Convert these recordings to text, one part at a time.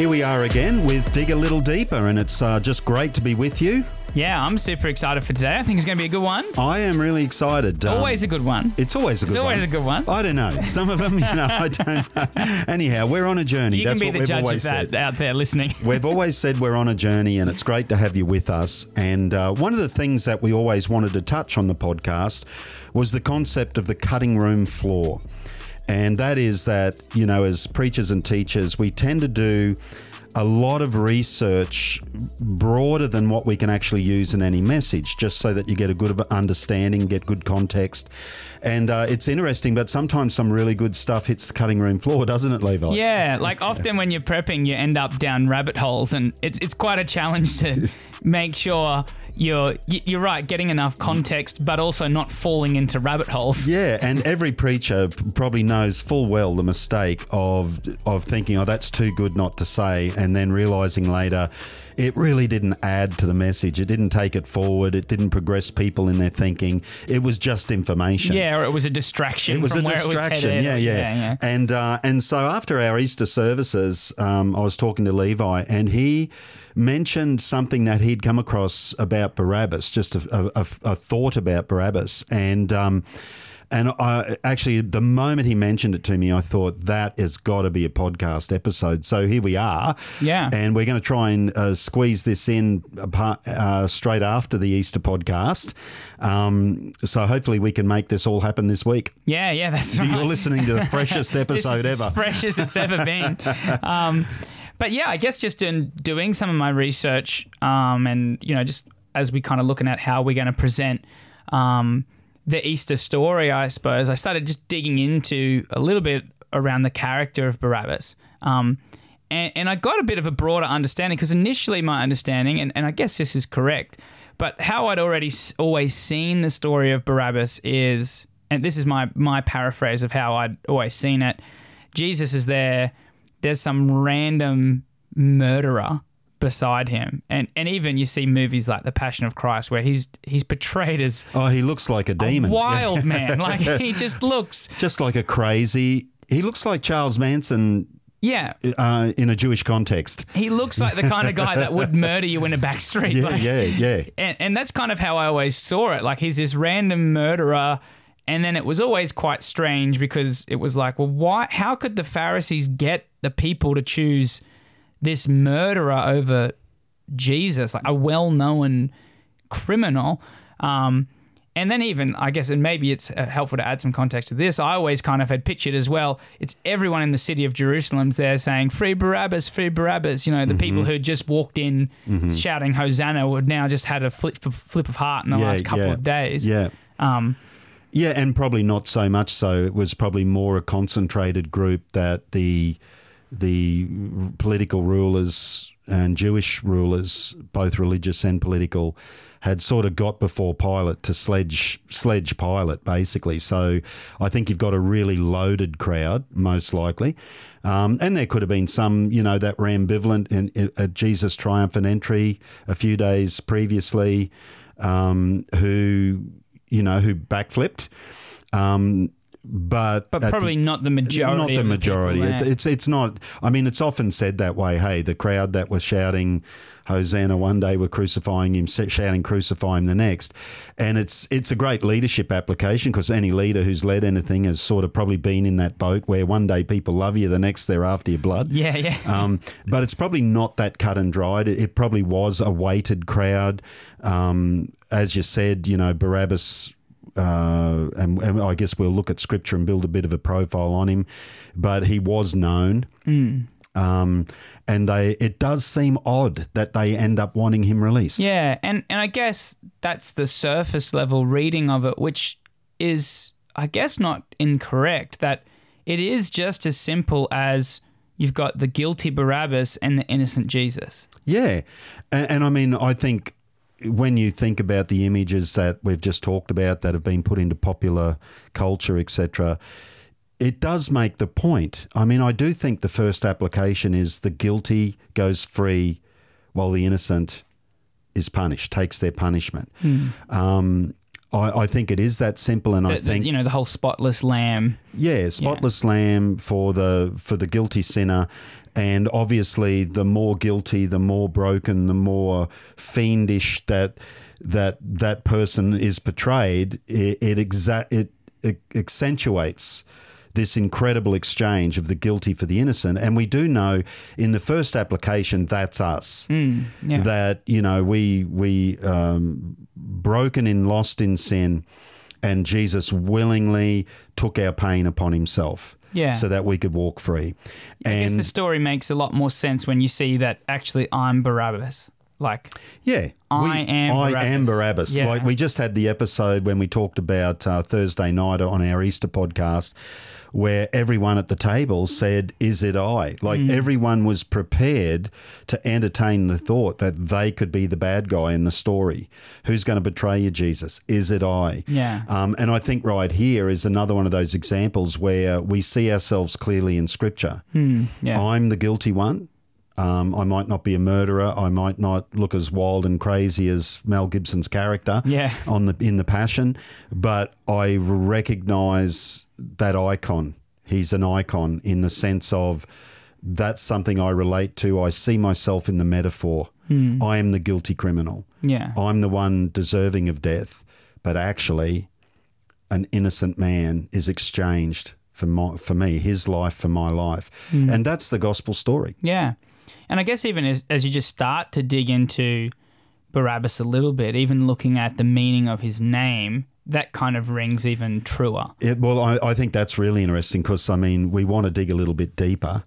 Here we are again with Dig a Little Deeper, and it's uh, just great to be with you. Yeah, I'm super excited for today. I think it's going to be a good one. I am really excited. Um, Always a good one. It's always a good one. It's always one. a good one. I don't know. Some of them, you know, I don't know. Anyhow, we're on a journey. You That's can be what the we've judge of always that said. out there listening. We've always said we're on a journey, and it's great to have you with us. And uh, one of the things that we always wanted to touch on the podcast was the concept of the cutting room floor. And that is that, you know, as preachers and teachers, we tend to do a lot of research broader than what we can actually use in any message, just so that you get a good understanding, get good context. And uh, it's interesting, but sometimes some really good stuff hits the cutting room floor, doesn't it, Levi? Yeah, like often when you're prepping, you end up down rabbit holes, and it's it's quite a challenge to make sure you're you're right, getting enough context, but also not falling into rabbit holes. Yeah, and every preacher probably knows full well the mistake of of thinking, "Oh, that's too good not to say," and then realizing later it really didn't add to the message. It didn't take it forward. It didn't progress people in their thinking. It was just information. Yeah, or it was a distraction. It was a distraction, was yeah, headed. yeah, yeah. And uh, and so after our Easter services, um, I was talking to Levi, and he mentioned something that he'd come across about Barabbas, just a, a, a- a thought about Barabbas, and. Um, and I actually, the moment he mentioned it to me, I thought that has got to be a podcast episode. So here we are. Yeah. And we're going to try and uh, squeeze this in apart, uh, straight after the Easter podcast. Um, so hopefully we can make this all happen this week. Yeah, yeah, that's right. You're listening to the freshest episode ever. As fresh as it's ever been. um, but yeah, I guess just in doing some of my research, um, and you know, just as we kind of looking at how we're going to present um, the Easter story, I suppose I started just digging into a little bit around the character of Barabbas. Um, and, and I got a bit of a broader understanding because initially my understanding, and, and I guess this is correct, but how I'd already always seen the story of Barabbas is, and this is my my paraphrase of how I'd always seen it. Jesus is there. There's some random murderer beside him, and and even you see movies like The Passion of Christ where he's he's portrayed as Oh, he looks like a demon. a wild man. Like he just looks, Just like a crazy. He looks like Charles Manson yeah. uh, in a Jewish context. He looks like the kind of guy that would murder you in a back street. Yeah, like- yeah, yeah. and, and that's kind of how I always saw it. Like he's this random murderer, and then it was always quite strange because it was like, well, why? How could the Pharisees get the people to choose this murderer over Jesus, like a well-known criminal? Um, and then even I guess, and maybe it's uh, helpful to add some context to this. I always kind of had pictured as well. It's everyone in the city of Jerusalem's there saying "Free Barabbas, free Barabbas." You know, the people Mm-hmm. who just walked in shouting Hosanna would now just had a flip flip of heart in the Yeah, last couple yeah, of days. Yeah. Um, Yeah, and probably not so much so. It was probably more a concentrated group that the the political rulers and Jewish rulers, both religious and political, had sort of got before Pilate to sledge sledge Pilate basically. So I think you've got a really loaded crowd, most likely, um, and there could have been some, you know, that were ambivalent in, in, at Jesus' triumphant entry a few days previously, um, who you know who backflipped. Um, but but at the- probably not the majority. not the majority. It, it's it's not. I mean, it's often said that way. Hey, the crowd that was shouting Hosanna one day were crucifying him, shouting crucify him the next, and it's it's a great leadership application because any leader who's led anything has sort of probably been in that boat where one day people love you, the next they're after your blood. yeah, yeah. Um, but it's probably not that cut and dried. It, it probably was a weighted crowd. Um, as you said, you know, Barabbas, uh, and, and I guess we'll look at scripture and build a bit of a profile on him, but he was known. Um, and they, it does seem odd that they end up wanting him released. Yeah, and and I guess that's the surface level reading of it, which is I guess not incorrect. That it is just as simple as you've got the guilty Barabbas and the innocent Jesus. Yeah, and, and I mean, I think when you think about the images that we've just talked about that have been put into popular culture, etc., it does make the point. I mean, I do think the first application is the guilty goes free while the innocent is punished, takes their punishment. Um, I, I think it is that simple, and I The- the- think you know the whole spotless lamb. yeah, spotless lamb for the for the guilty sinner, And obviously, the more guilty, the more broken, the more fiendish that that that person is portrayed, it it, exa- it, it accentuates this incredible exchange of the guilty for the innocent. And we do know in the first application that's us. yeah. That you know we we um, broken in, lost in sin, and Jesus willingly took our pain upon himself. Yeah. So that we could walk free. I guess And the story makes a lot more sense when you see that actually I'm Barabbas. Like, Yeah, I am I Barabbas. am Barabbas. Yeah. Like we just had the episode when we talked about uh, Thursday night on our Easter podcast, where everyone at the table said, "Is it I?" Like Mm. everyone was prepared to entertain the thought that they could be the bad guy in the story. Who's going to betray you, Jesus? Is it I? Yeah. Um, and I think right here is another one of those examples where we see ourselves clearly in Scripture. Hmm. yeah. I'm the guilty one. Um, I might not be a murderer. I might not look as wild and crazy as Mel Gibson's character Yeah. on the in the Passion, but I recognise that icon. He's an icon in the sense of that's something I relate to. I see myself in the metaphor. I am the guilty criminal. yeah. I'm the one deserving of death, but actually, an innocent man is exchanged for my, for me, his life for my life, and that's the gospel story. Yeah. And I guess even as, as you just start to dig into Barabbas a little bit, even looking at the meaning of his name, that kind of rings even truer. It, well, I, I think that's really interesting because I mean we want to dig a little bit deeper,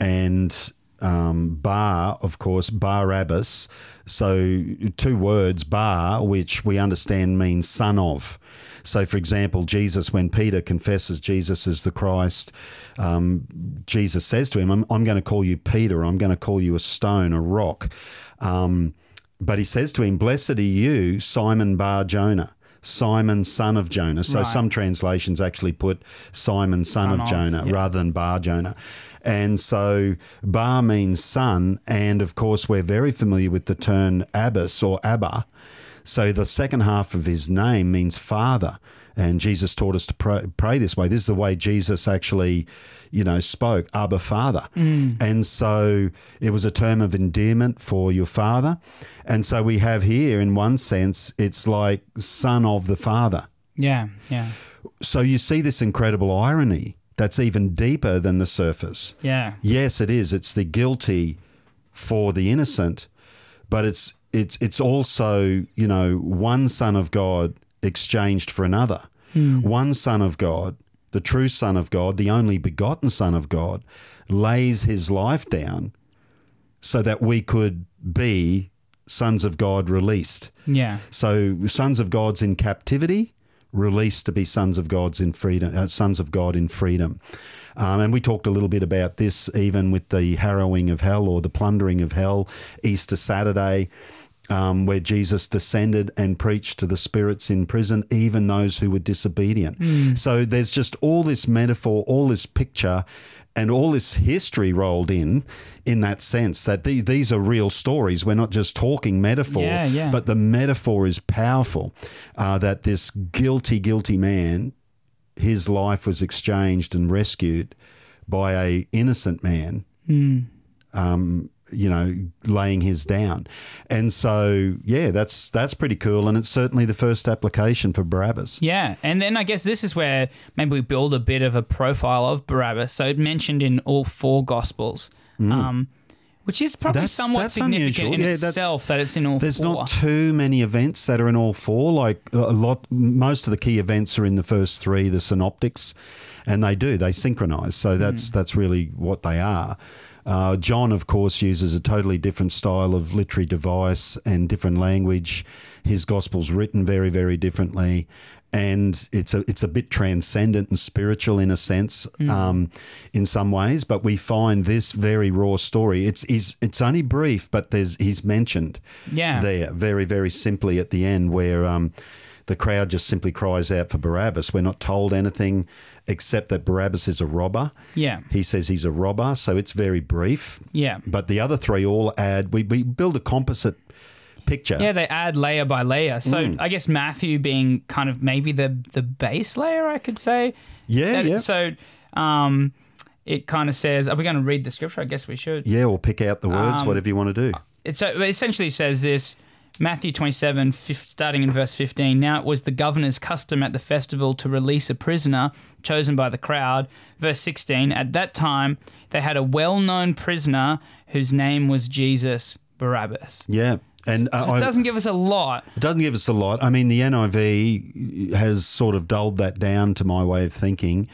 and um, Bar, of course, Barabbas. So two words, Bar, which we understand means son of. So, for example, Jesus, when Peter confesses Jesus is the Christ, um, Jesus says to him, I'm, I'm going to call you Peter, I'm going to call you a stone, a rock. Um, but he says to him, Blessed are you, Simon Bar Jonah. Simon, son of Jonah. So Right. some translations actually put Simon, son, Son of of, Jonah, yeah. rather than Bar Jonah. And so Bar means son. And of course, we're very familiar with the term Abbas or Abba. So the second half of his name means father. And Jesus taught us to pray, pray this way. This is the way Jesus actually, you know, spoke, Abba, Father. Mm. And so it was a term of endearment for your father. And so we have here, in one sense, it's like son of the father. Yeah. Yeah. So you see this incredible irony that's even deeper than the surface. Yeah. Yes, it is. It's the guilty for the innocent, but it's it's it's also you know one son of God exchanged for another. Hmm. One son of God, the true son of God, the only begotten son of God, lays his life down so that we could be sons of God released. Yeah. So sons of God's in captivity, released to be sons of God's in freedom, uh, sons of God in freedom. Um, and we talked a little bit about this even with the harrowing of hell or the plundering of hell, Easter Saturday. Um, where Jesus descended and preached to the spirits in prison, even those who were disobedient. So there's just all this metaphor, all this picture, and all this history rolled in, in that sense that the, these are real stories. We're not just talking metaphor, Yeah, yeah. but the metaphor is powerful. Uh, that this guilty, guilty man, his life was exchanged and rescued by a innocent man. Um, you know, laying his down, and so yeah, that's that's pretty cool, and it's certainly the first application for Barabbas. Yeah, and then I guess this is where maybe we build a bit of a profile of Barabbas. So it mentioned in all four Gospels, um, which is probably Mm. That's- somewhat that's significant unusual. in Yeah, itself that it's in all There's four. not too many events that are in all four. Like a lot, most of the key events are in the first three, the synoptics, and they do they synchronize. So that's that's really what they are. Uh, John, of course, uses a totally different style of literary device and different language. His gospel's written very, very differently, and it's a it's a bit transcendent and spiritual in a sense, um, in some ways. But we find this very raw story. It's is it's only brief, but there's he's mentioned Yeah. there very very simply at the end where um, the crowd just simply cries out for Barabbas. We're not told anything except that Barabbas is a robber. Yeah. He says he's a robber, so it's very brief. Yeah. But the other three all add. We we build a composite picture. Yeah, they add layer by layer. So Mm. I guess Matthew being kind of maybe the the base layer, I could say. Yeah, That- yeah. So, um, it kind of says, "Are we going to read the scripture?" I guess we should. Yeah, or pick out the words, Um, whatever you want to do. It essentially says this Matthew 27, starting in verse 15. Now it was the governor's custom at the festival to release a prisoner chosen by the crowd. Verse 16. At that time, they had a well known prisoner whose name was Jesus Barabbas. Yeah. And uh, So it doesn't give us a lot. It doesn't give us a lot. I mean, the NIV has sort of dulled that down to my way of thinking.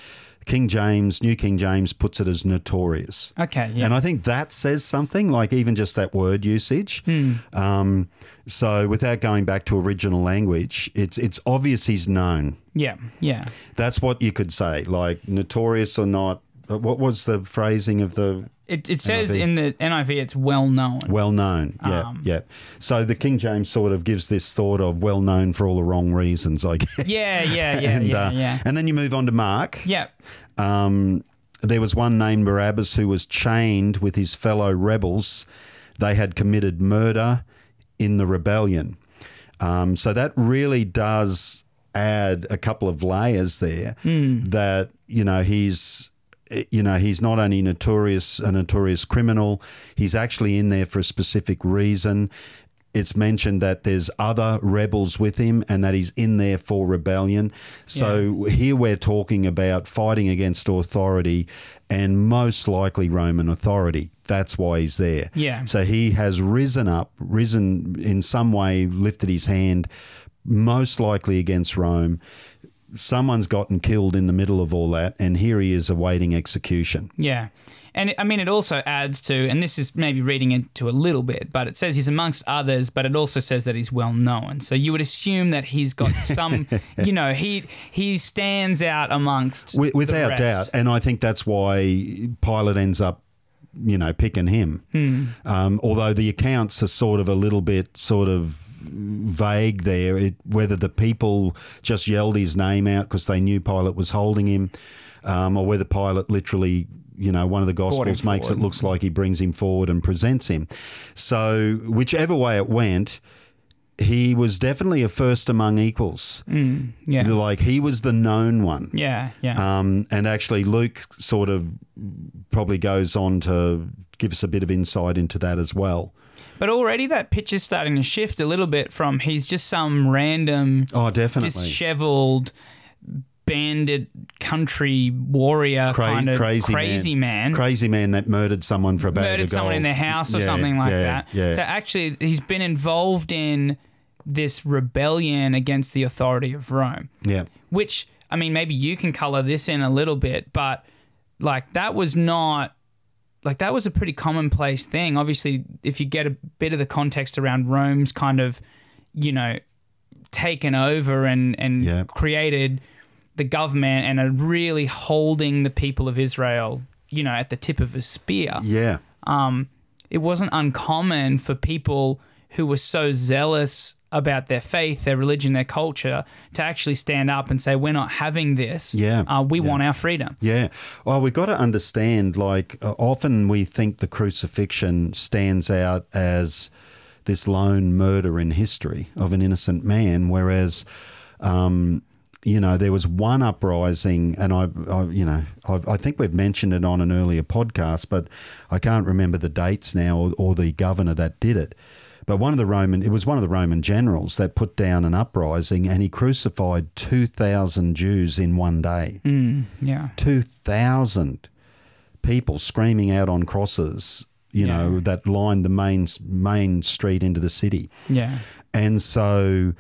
King James, New King James, puts it as notorious. Okay, yeah. And I think that says something, like even just that word usage. Hmm. Um, so without going back to original language, it's it's obvious he's known. yeah, yeah. That's what you could say, like notorious or not. Uh, What was the phrasing of the It, it says NIV. in the NIV it's well known. well known? Yeah, Um, yeah. So the King James sort of gives this thought of well known for all the wrong reasons, I guess. Yeah, yeah, yeah, and, yeah, uh, yeah. and then you move on to Mark. Yeah. Um, there was one named Barabbas who was chained with his fellow rebels. They had committed murder in the rebellion. Um, so that really does add a couple of layers there that, you know, he's. Eh, you know, he's not only notorious, a notorious criminal, he's actually in there for a specific reason. It's mentioned that there's other rebels with him and that he's in there for rebellion. So here we're talking about fighting against authority and most likely Roman authority. That's why he's there. Yeah. So he has risen up, risen in some way, lifted his hand, most likely against Rome. Someone's gotten killed in the middle of all that, and here he is awaiting execution. Yeah. And I mean, it also adds to, and this is maybe reading into a little bit, but it says he's amongst others, but it also says that he's well known. So you would assume that he's got some, you know, he he stands out amongst Wi- the Without doubt. And I think that's why Pilate ends up, you know, picking him. Hmm. Um, although the accounts are sort of a little bit sort of vague there, it, whether the people just yelled his name out because they knew Pilate was holding him, um, or whether Pilate literally. You know, one of the Gospels makes it looks like he brings him forward and presents him. So, whichever way it went, he was definitely a first among equals. Yeah. Like he was the known one. Yeah. Yeah. Um, and actually, Luke sort of probably goes on to give us a bit of insight into that as well. But already that picture's starting to shift a little bit from he's just some random, Oh, definitely. disheveled, bandit country warrior Cra- kind of crazy, crazy man. Crazy man that murdered someone for a bag murdered of someone in their house or Yeah, something like yeah, that. Yeah. So actually, he's been involved in this rebellion against the authority of Rome, yeah. which I mean, maybe you can color this in a little bit, but like that was not. Like that was a pretty commonplace thing. Obviously, if you get a bit of the context around Rome's kind of, you know, taken over and and Yeah. created the government and are really holding the people of Israel, you know, at the tip of a spear Yeah. Um, it wasn't uncommon for people who were so zealous about their faith, their religion, their culture to actually stand up and say, "We're not having this. Yeah. uh, we Yeah. want our freedom." Yeah. Well, we've got to understand, like, uh, often we think the crucifixion stands out as this lone murder in history of an innocent man, whereas, um, you know, there was one uprising, and I, I you know, I, I think we've mentioned it on an earlier podcast, but I can't remember the dates now or, or the governor that did it. But one of the Roman, it was one of the Roman generals that put down an uprising, and he crucified two thousand Jews in one day. Mm, yeah, 2,000 people screaming out on crosses, you Yeah. know, that lined the main main street into the city. yeah, And so,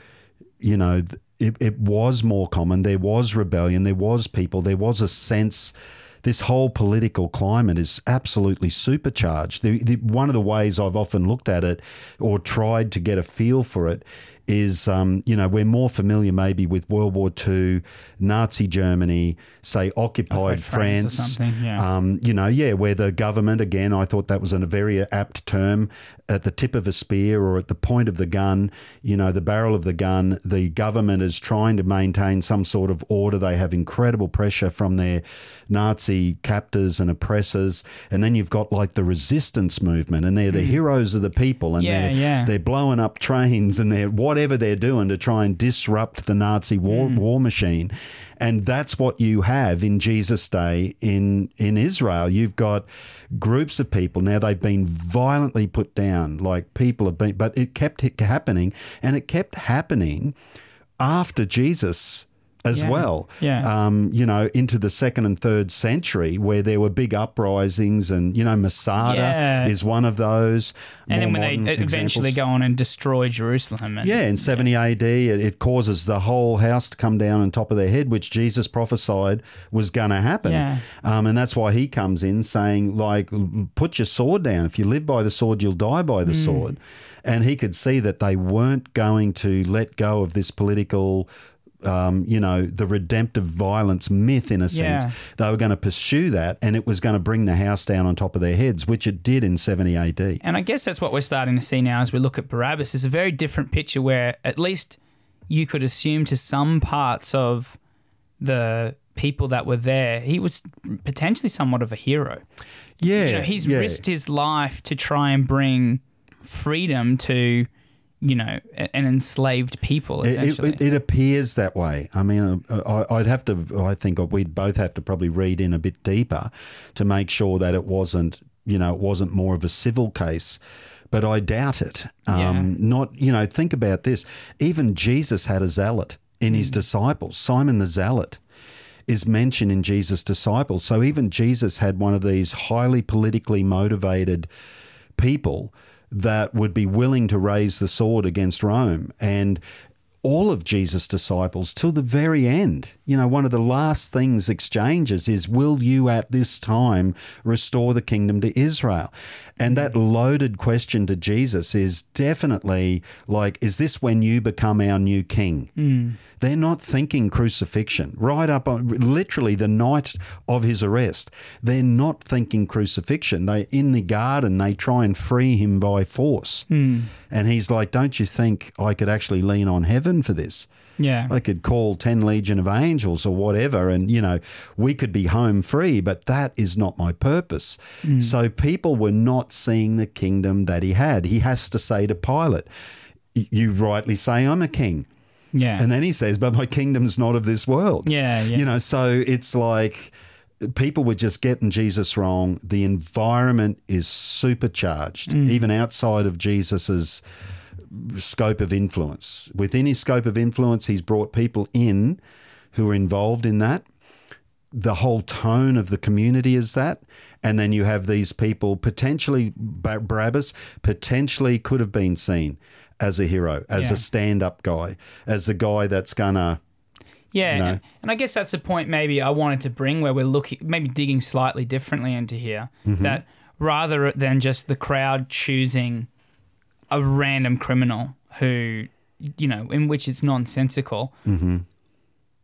you know, it, it was more common. There was rebellion. There was people. There was a sense. This whole political climate is absolutely supercharged. The, the, one of the ways I've often looked at it or tried to get a feel for it is, um, you know, we're more familiar maybe with World War II, Nazi Germany, say occupied France or France. something, yeah. Um, you know, yeah, where the government, again, I thought that was a very apt term, at the tip of a spear or at the point of the gun, you know, the barrel of the gun, the government is trying to maintain some sort of order. They have incredible pressure from their Nazi captors and oppressors. And then you've got like the resistance movement, and they're the heroes of the people, and Mm. Yeah, they're, yeah. they're blowing up trains and they're whatever whatever they're doing to try and disrupt the Nazi war, hmm. war machine. And that's what you have in Jesus' day in, in Israel. You've got groups of people. Now, they've been violently put down, like people have been, but it kept happening and it kept happening after Jesus as Yeah. well. Yeah. Um, you know, into the second and third century where there were big uprisings and, you know, Masada Yeah. is one of those. And then when they modern eventually go on and destroy Jerusalem. And, Yeah, in 70 AD, it, it causes the whole house to come down on top of their head, which Jesus prophesied was going to happen. Yeah. Um, and that's why he comes in saying, like, put your sword down. If you live by the sword, you'll die by the sword. And he could see that they weren't going to let go of this political. Um, you know, the redemptive violence myth, in a sense. Yeah. They were going to pursue that and it was going to bring the house down on top of their heads, which it did in 70 AD. And I guess that's what we're starting to see now as we look at Barabbas. It's a very different picture where at least you could assume to some parts of the people that were there, he was potentially somewhat of a hero. Yeah. You know, he's yeah. risked his life to try and bring freedom to, you know, an enslaved people. It, Essentially, it, it appears that way. I mean, uh, I, I'd have to. I think we'd both have to probably read in a bit deeper to make sure that it wasn't. You know, it wasn't more of a civil case. But I doubt it. Um, Yeah. Not. You know, think about this. Even Jesus had a zealot in Mm. his disciples. Simon the zealot is mentioned in Jesus' disciples. So even Jesus had one of these highly politically motivated people that would be willing to raise the sword against Rome. And all of Jesus' disciples till the very end, you know, one of the last things exchanges is, Will you at this time restore the kingdom to Israel? And that mm. loaded question to Jesus is definitely like, Is this when you become our new king? Mm. They're not thinking crucifixion. Right up on literally the night of his arrest, they're not thinking crucifixion. They in the garden, they try and free him by force. Hmm. And he's like, Don't you think I could actually lean on heaven for this? yeah, I could call 10 legion of angels or whatever, and, you know, we could be home free, but that is not my purpose. Hmm. So people were not seeing the kingdom that he had. He has to say to Pilate, You rightly say I'm a king. Yeah, And then he says, But my kingdom's not of this world. yeah, yeah. You know, so it's like people were just getting Jesus wrong. The environment is supercharged, Mm. even outside of Jesus's scope of influence. Within his scope of influence, he's brought people in who are involved in that. The whole tone of the community is that. And then you have these people potentially, Bar- Barabbas potentially could have been seen as a hero, as Yeah. a stand up guy, as the guy that's to. Yeah, you know? and, and I guess that's a point maybe I wanted to bring where we're looking, maybe digging slightly differently into here. Mm-hmm. That rather than just the crowd choosing a random criminal who, you know, in which it's nonsensical. Mm-hmm.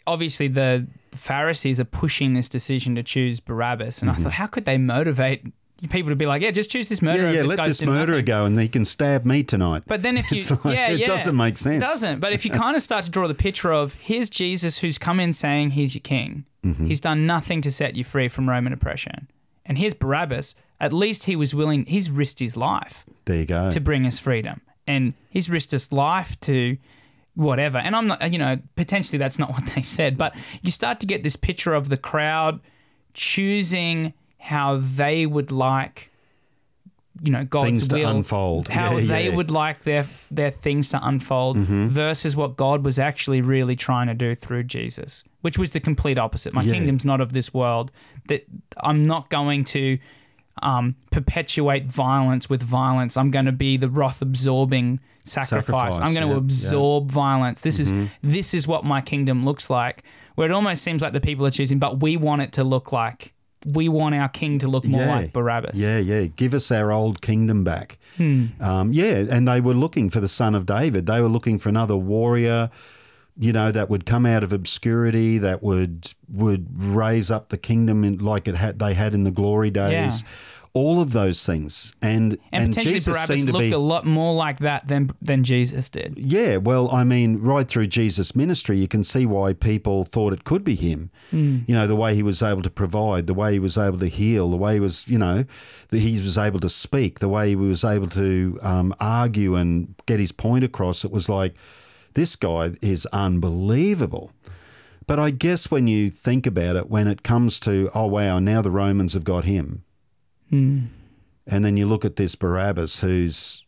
Obviously, the Pharisees are pushing this decision to choose Barabbas, and I thought, how could they motivate people to be like, yeah, just choose this murderer. Yeah, yeah, let this murderer nothing." go and he can stab me tonight. But then if you, like- yeah, it yeah, doesn't make sense. It doesn't. But if you kind of start to draw the picture of here's Jesus who's come in saying he's your king, Mm-hmm. he's done nothing to set you free from Roman oppression, and here's Barabbas. At least he was willing. He's risked his life there you go. to bring us freedom, and he's risked his life to whatever. And I'm not, you know, potentially that's not what they said, but you start to get this picture of the crowd choosing how they would like, you know, God's Things to will unfold. how Yeah, they yeah. Mm-hmm. would like their their things to unfold versus what God was actually really trying to do through Jesus, which was the complete opposite. My Yeah. kingdom's not of this world. That I'm not going to um, perpetuate violence with violence. I'm going to be the wrath absorbing sacrifice. Sacrifice, I'm going to Mm-hmm. absorb violence. This is this is what my kingdom looks like. Where it almost seems like the people are choosing, but we want it to look like we want our king to look more Yeah. like Barabbas. Yeah, yeah. Give us our old kingdom back. Hmm. Um, yeah, and they were looking for the son of David. They were looking for another warrior, you know, that would come out of obscurity, that would would raise up the kingdom in, like it had they had in the glory days. All of those things, and And, potentially Jesus Barabbas seemed to looked be a lot more like that than than Jesus did. Yeah, well, I mean, right through Jesus' ministry, you can see why people thought it could be him. Hmm. You know, the way he was able to provide, the way he was able to heal, the way he was, you know, that he was able to speak, the way he was able to um, argue and get his point across. It was like, This guy is unbelievable. But I guess when you think about it, when it comes to, oh, wow, now the Romans have got him. And then you look at this Barabbas, who's,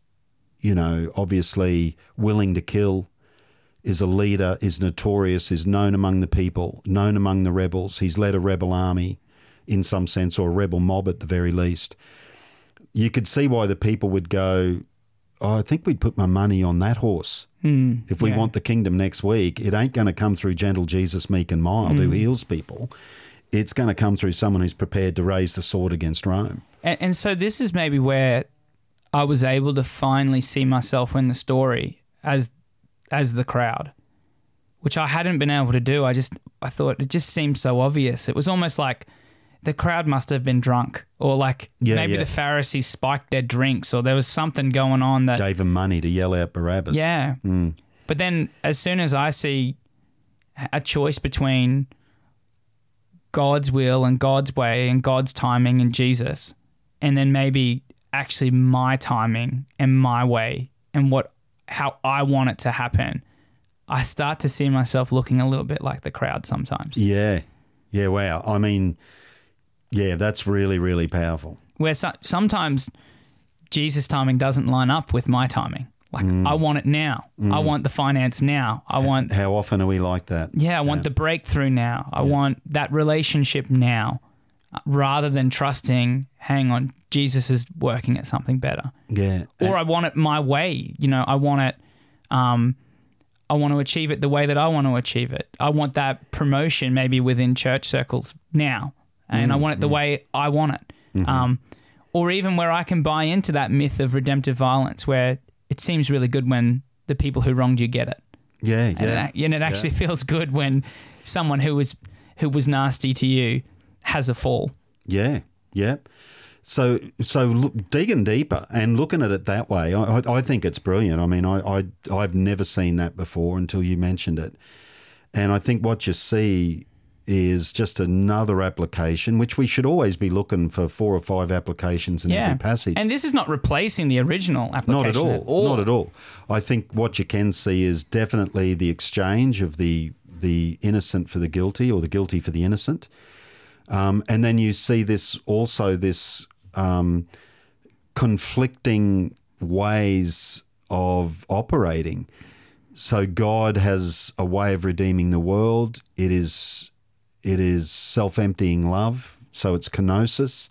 you know, obviously willing to kill, is a leader, is notorious, is known among the people, known among the rebels. He's led a rebel army in some sense, or a rebel mob at the very least. You could see why the people would go, oh, I think we'd put my money on that horse. Hmm, if we yeah. want the kingdom next week, it ain't going to come through gentle Jesus, meek and mild, who hmm. heals people. It's going to come through someone who's prepared to raise the sword against Rome. And, and so this is maybe where I was able to finally see myself in the story as as the crowd, which I hadn't been able to do. I just I thought it just seemed so obvious. It was almost like the crowd must have been drunk, or like Yeah, maybe yeah. the Pharisees spiked their drinks, or there was something going on that Gave him money to yell out Barabbas. yeah. Hmm. But then as soon as I see a choice between God's will and God's way and God's timing and Jesus, and then maybe actually my timing and my way and what how I want it to happen, I start to see myself looking a little bit like the crowd sometimes. Yeah. Yeah, wow. I mean, yeah, that's really, really powerful. Where so- sometimes Jesus' timing doesn't line up with my timing. Like I want it now. I want the finance now. I want How often are we like that? Yeah, I want the breakthrough now. I want that relationship now uh, rather than trusting, hang on, Jesus is working at something better. Yeah. Or I want it my way. You know, I want it, um, I want to achieve it the way that I want to achieve it. I want that promotion maybe within church circles now. And I want it the way I want it. Um, or even where I can buy into that myth of redemptive violence where it seems really good when the people who wronged you get it. yeah, And, yeah. it, and it actually feels good when someone who was who was nasty to you has a fall. Yeah, yeah. So, so look, digging deeper and looking at it that way, I, I- I think it's brilliant. I mean, I, I, I've never seen that before until you mentioned it, and I think what you see is just another application, which we should always be looking for four or five applications in Yeah. every passage. And this is not replacing the original application. Not at all. Not at all. I think what you can see is definitely the exchange of the the innocent for the guilty, or the guilty for the innocent, um, and then you see this also this um, conflicting ways of operating. So God has a way of redeeming the world. It is it is self-emptying love. So it's kenosis.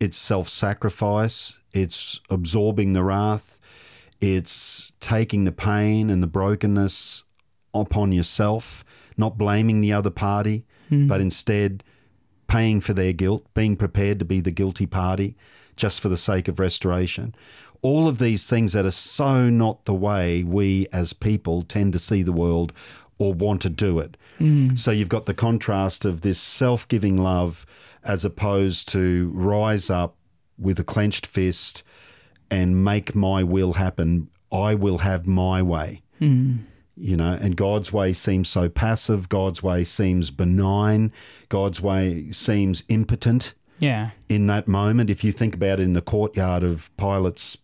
It's self-sacrifice. It's absorbing the wrath. It's taking the pain and the brokenness upon yourself, not blaming the other party, hmm. but instead paying for their guilt, being prepared to be the guilty party just for the sake of restoration. All of these things that are so not the way we as people tend to see the world or want to do it. Mm. So you've got the contrast of this self giving love as opposed to rise up with a clenched fist and make my will happen. I will have my way mm. you know, and God's way seems so passive. God's way seems benign. God's way seems impotent Yeah. in that moment. If you think about it in the courtyard of Pilate's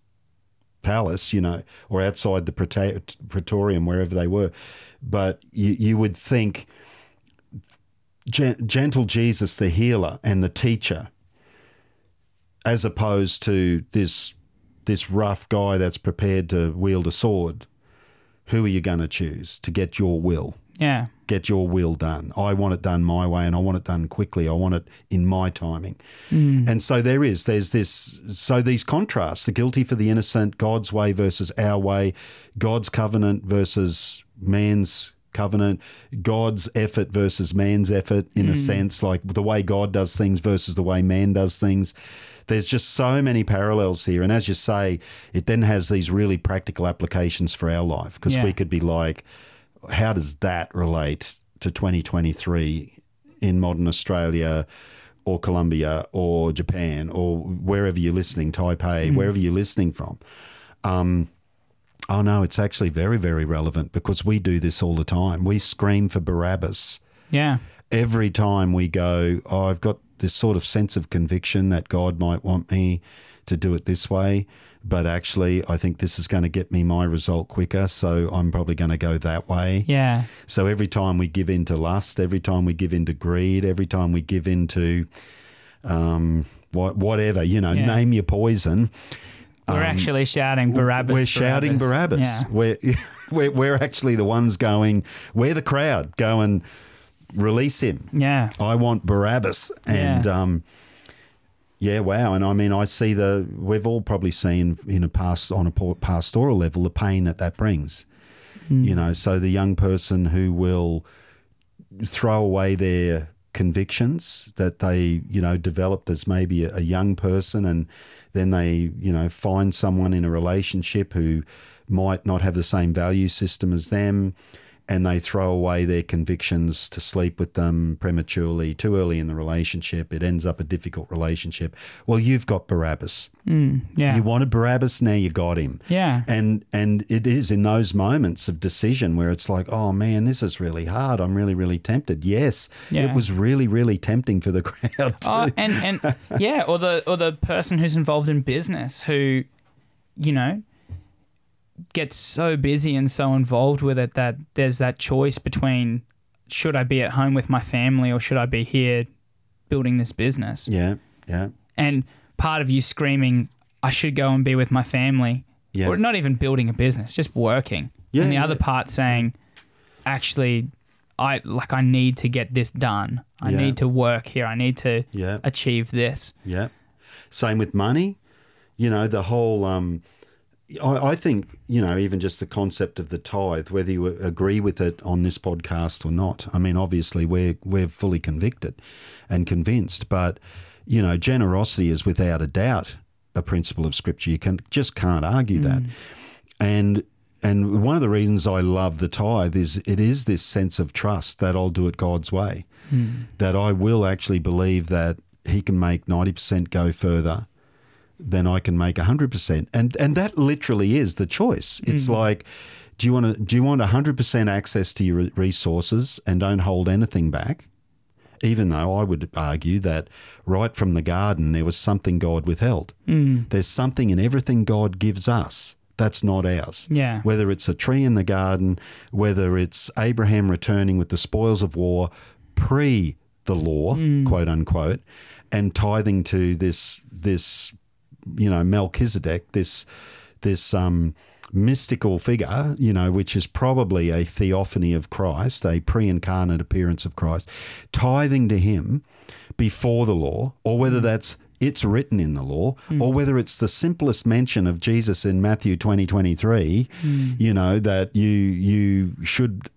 palace, you know, or outside the Praetorium, wherever they were, but you, you would think gen- gentle Jesus, the healer and the teacher, as opposed to this this rough guy that's prepared to wield a sword. Who are you going to choose to get your will? Yeah. Get your will done. I want it done my way and I want it done quickly. I want it in my timing. Mm. And so there is, there's this, so these contrasts the guilty for the innocent, God's way versus our way, God's covenant versus man's covenant, God's effort versus man's effort, in a mm. sense, like the way God does things versus the way man does things. There's just so many parallels here. And as you say, it then has these really practical applications for our life because Yeah. we could be like, how does that relate to 2023 in modern Australia or Colombia or Japan or wherever you're listening, Taipei, wherever you're listening from? Um, oh no, it's actually very, very relevant because we do this all the time. We scream for Barabbas Yeah. every time we go, oh, I've got this sort of sense of conviction that God might want me to do it this way, but actually I think this is going to get me my result quicker, so I'm probably going to go that way. Yeah. So every time we give in to lust, every time we give in to greed, every time we give in to um, what, whatever, you know, Yeah. name your poison. We're actually shouting Barabbas. Um, We're shouting Barabbas. Yeah. We're, we're, we're actually the ones going, we're the crowd going, release him. Yeah. I want Barabbas. And Yeah. um, yeah, wow. And I mean, I see the, we've all probably seen in a past, on a pastoral level, the pain that that brings. You mm. know, so the young person who will throw away their convictions that they, you know, developed as maybe a, a young person and then they, you know, find someone in a relationship who might not have the same value system as them and they throw away their convictions to sleep with them prematurely, too early in the relationship. It ends up a difficult relationship. Well, you've got Barabbas. Mm, yeah. You wanted Barabbas, now you got him. Yeah. And and it is in those moments of decision where it's like, oh man, this is really hard. I'm really, really tempted. Yes, Yeah. it was really, really tempting for the crowd. Oh, too. Oh, and and yeah, or the or the person who's involved in business who, you know, gets so busy and so involved with it that there's that choice between should I be at home with my family or should I be here building this business? yeah, yeah, And part of you screaming, I should go and be with my family. Yeah. Or not even building a business, just working. Yeah, and the yeah. other part saying, actually, I like I need to get this done. I Yeah. need to work here. I need to Yeah. achieve this. yeah. Same with money. You know, the whole. Um, I, I think you know even just the concept of the tithe, whether you agree with it on this podcast or not. I mean, obviously we're we're fully convicted and convinced, but you know, generosity is without a doubt a principle of Scripture. You can just can't argue that. Mm. And and one of the reasons I love the tithe is it is this sense of trust that I'll do it God's way, mm. that I will actually believe that He can make ninety percent go further than I can make hundred percent, and and that literally is the choice. It's like. Do you want to? Do you want hundred percent access to your resources and don't hold anything back? even though I would argue that right from the garden there was something God withheld. Mm. There's something in everything God gives us that's not ours. Yeah. Whether it's a tree in the garden, whether it's Abraham returning with the spoils of war pre the law, quote unquote, and tithing to this this you know Melchizedek, this this um, mystical figure, you know, which is probably a theophany of Christ, a pre-incarnate appearance of Christ, tithing to him before the law, or whether mm. that's it's written in the law, mm. or whether it's the simplest mention of Jesus in Matthew 20, 23, mm. you know, that you you should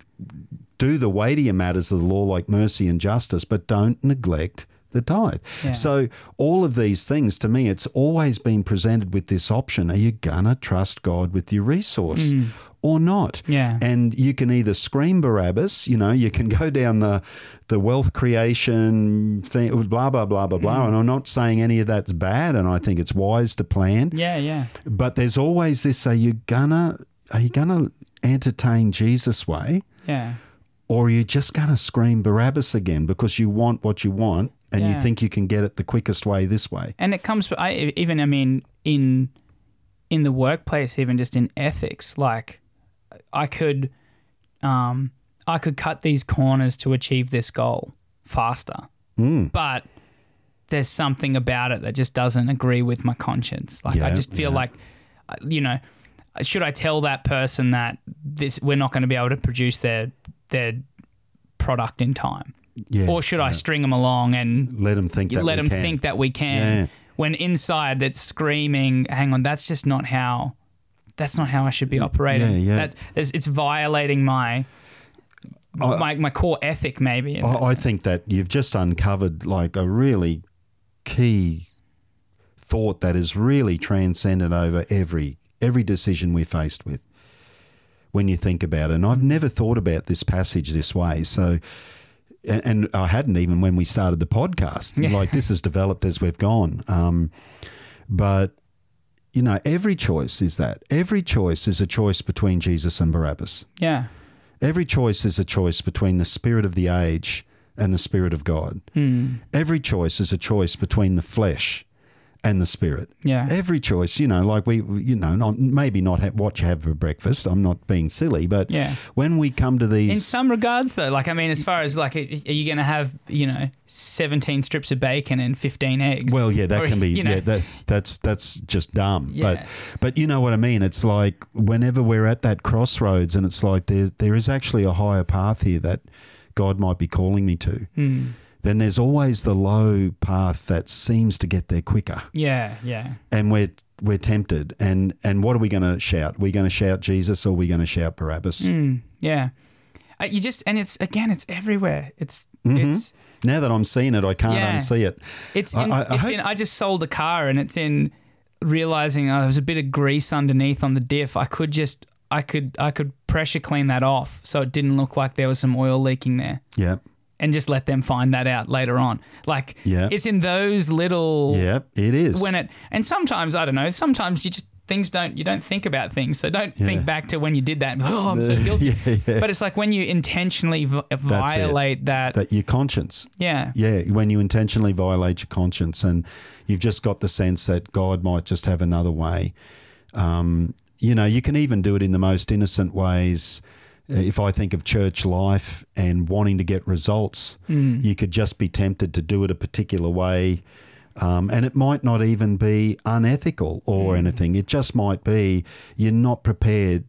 do the weightier matters of the law like mercy and justice, but don't neglect the tithe. Yeah. So all of these things, to me, it's always been presented with this option: Are you gonna trust God with your resource mm. or not? Yeah. And you can either scream Barabbas, you know, you can go down the the wealth creation thing, blah blah blah blah blah. Mm. And I'm not saying any of that's bad, and I think it's wise to plan. Yeah, yeah. But there's always this: Are you gonna are you gonna entertain Jesus' way? Yeah. or are you just going to scream Barabbas again because you want what you want and you think you can get it the quickest way this way? And it comes I even I mean in in the workplace even just in ethics like I could um I could cut these corners to achieve this goal faster. Mm. But there's something about it that just doesn't agree with my conscience. Like I just feel yeah. like uh, you know should I tell that person that this we're not going to be able to produce their their product in time? Yeah. Or should I string them along and let them think that let we them can. think that we can. Yeah. When inside that's screaming, hang on, that's just not how. That's not how I should be operating. yeah. That's, it's violating my, my my core ethic, maybe. I, I think that you've just uncovered like a really key thought that is really transcended over every every decision we're faced with when you think about it. And I've never thought about this passage this way. So and, and I hadn't even when we started the podcast. Yeah. Like this has developed as we've gone. Um, but you know, every choice is that. Every choice is a choice between Jesus and Barabbas. yeah, Every choice is a choice between the spirit of the age and the Spirit of God. Every choice is a choice between the flesh and the Spirit. Yeah. Every choice, you know, like we, you know, not, maybe not ha- what you have for breakfast. I'm not being silly, but Yeah. when we come to these. In some regards, though, like I mean, as far as like, are you going to have you know seventeen strips of bacon and fifteen eggs? Well, yeah, that Or, can be. you know, yeah, that that's that's just dumb. Yeah. But but you know what I mean. It's like whenever we're at that crossroads, and it's like there there is actually a higher path here that God might be calling me to. Hmm. Then there's always the low path that seems to get there quicker, yeah, yeah, and we're we're tempted. And and what are we going to shout? We're going to shout Jesus, or are we going to shout Barabbas? Mm, yeah. Uh, you just and it's again, it's everywhere. It's Mm-hmm. it's Now that I'm seeing it, I can't Yeah. unsee it. It's I- in, I- I it's hope- in. I just sold a car, and it's in realizing oh, there was a bit of grease underneath on the diff. I could just, I could, I could pressure clean that off, so it didn't look like there was some oil leaking there, Yeah, and just let them find that out later on. Like, Yeah. it's in those little yeah, it is. when it, and sometimes I don't know. Sometimes you just things don't you don't think about things, so don't think back to when you did that. Oh, I'm so guilty. yeah, yeah. But it's like when you intentionally v- violate that. that your conscience. yeah. Yeah, when you intentionally violate your conscience and you've just got the sense that God might just have another way. Um, you know, you can even do it in the most innocent ways. Uh, If I think of church life and wanting to get results, you could just be tempted to do it a particular way. Um, and it might not even be unethical or anything. It just might be you're not prepared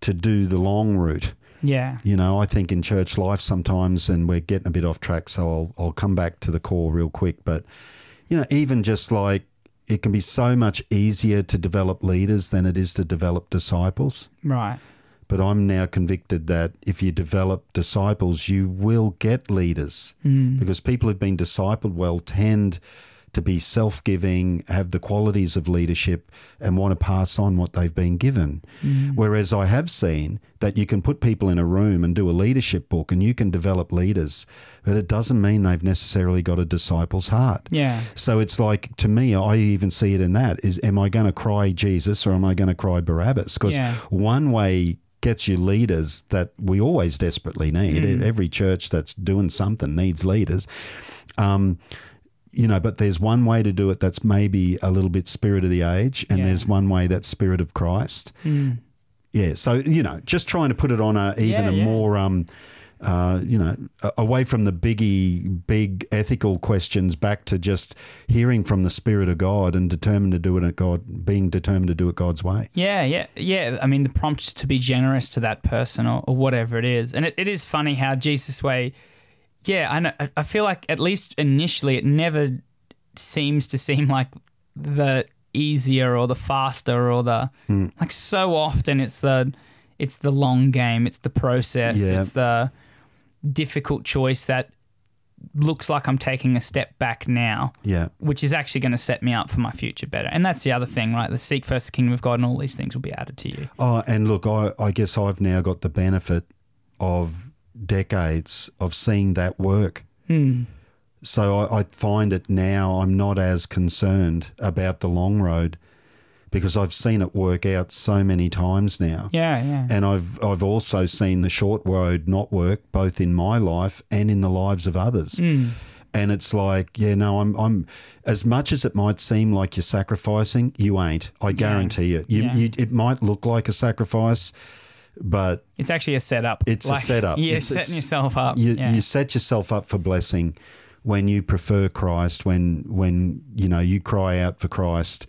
to do the long route. Yeah. You know, I think in church life sometimes, and we're getting a bit off track, so I'll, I'll come back to the core real quick. But, you know, even just like it can be so much easier to develop leaders than it is to develop disciples. Right. But I'm now convicted that if you develop disciples, you will get leaders mm. because people who've been discipled well tend to be self giving, have the qualities of leadership, and want to pass on what they've been given. Mm. Whereas I have seen that you can put people in a room and do a leadership book and you can develop leaders, but it doesn't mean they've necessarily got a disciple's heart. Yeah. So it's like to me, I even see it in that: is am I going to cry Jesus or am I going to cry Barabbas? Because Yeah. one way gets you leaders that we always desperately need. Every church that's doing something needs leaders. Um, you know, but there's one way to do it that's maybe a little bit spirit of the age, and Yeah. there's one way that's spirit of Christ. Yeah, so you know, just trying to put it on a even Yeah, a yeah. more um, uh, you know, away from the biggie, big ethical questions, back to just hearing from the Spirit of God and determined to do it at God, being determined to do it God's way. Yeah, yeah, yeah. I mean, the prompt to be generous to that person or, or whatever it is. And it, it is funny how Jesus' way, yeah, I, know, I- feel like at least initially it never seems to seem like the easier or the faster or the Hmm. like so often it's the it's the long game it's the process Yeah. it's the difficult choice that looks like I'm taking a step back now Yeah, which is actually going to set me up for my future better. And that's the other thing, right? The seek first the kingdom of God, and all these things will be added to you. Oh, and look, I, I guess I've now got the benefit of decades of seeing that work. Hmm. So I, I find it now I'm not as concerned about the long road because I've seen it work out so many times now. Yeah, yeah, And I've I've also seen the short road not work both in my life and in the lives of others. Hmm. And it's like, yeah, no, I'm I'm as much as it might seem like you're sacrificing, you ain't. I guarantee you. You, Yeah. you it might look like a sacrifice, but it's actually a setup. It's a setup. You're It's- setting it's- yourself up. you yeah. you set yourself up for blessing when you prefer Christ, when when you know you cry out for Christ,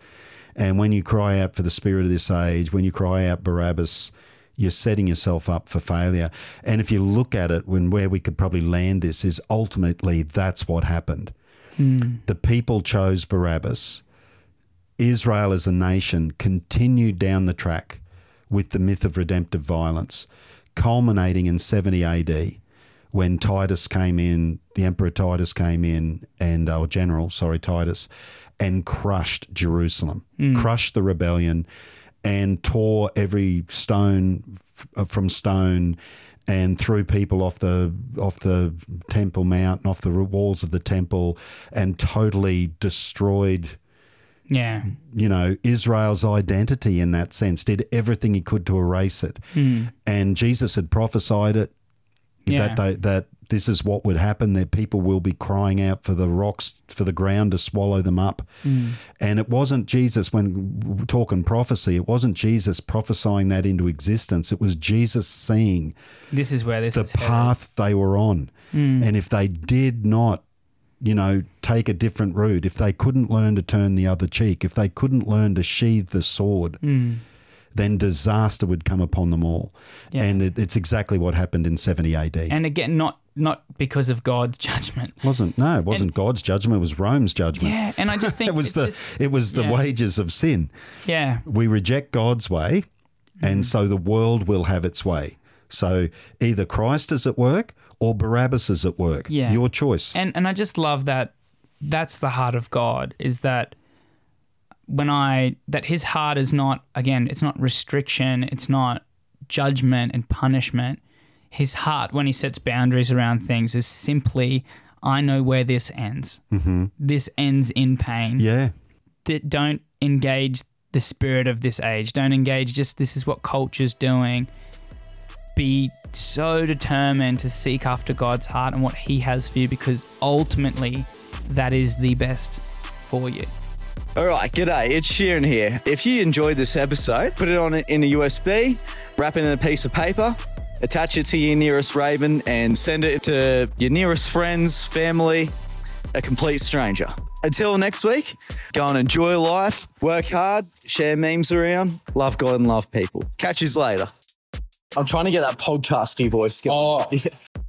and when you cry out for the spirit of this age, when you cry out Barabbas, you're setting yourself up for failure. And if you look at it, when where we could probably land this is ultimately that's what happened. Hmm. The people chose Barabbas. Israel as a nation continued down the track with the myth of redemptive violence, culminating in 70 AD when Titus came in, the Emperor Titus came in, and uh, our general, sorry, Titus, and crushed Jerusalem, hmm. crushed the rebellion, and tore every stone f- uh, from stone and threw people off the off the temple mount and off the walls of the temple and totally destroyed yeah, you know, Israel's identity in that sense, did everything he could to erase it. Hmm. And Jesus had prophesied it Yeah. that they, that this is what would happen. That people will be crying out for the rocks, for the ground to swallow them up. Mm. And it wasn't Jesus, when talking prophecy, it wasn't Jesus prophesying that into existence. It was Jesus seeing This is where this the is headed. path they were on. Mm. And if they did not, you know, take a different route, if they couldn't learn to turn the other cheek, if they couldn't learn to sheathe the sword, mm. Then disaster would come upon them all. Yeah. And it, it's exactly what happened in 70 AD. And again, not not because of God's judgment. wasn't no, it wasn't God's judgment. It was Rome's judgment. Yeah, and I just think it was the just- it was the yeah. wages of sin. yeah, We reject God's way, and mm. so the world will have its way. So either Christ is at work or Barabbas is at work. Yeah. Your choice. and and I just love that. That's the heart of God. Is that when I that His heart is not again, it's not restriction, it's not judgment and punishment. His heart, when He sets boundaries around things, is simply, I know where this ends. Mm-hmm. This ends in pain. yeah. that don't engage the spirit of this age. Don't engage just this is what culture's doing. Be so determined to seek after God's heart and what He has for you because ultimately that is the best for you. All right, g'day, it's Sheeran here. If you enjoyed this episode, put it on in a USB, wrap it in a piece of paper, attach it to your nearest Raven, and send it to your nearest friends, family, a complete stranger. Until next week, go and enjoy life, work hard, share memes around, love God and love people. Catch you later. I'm trying to get that podcasty voice going. Oh.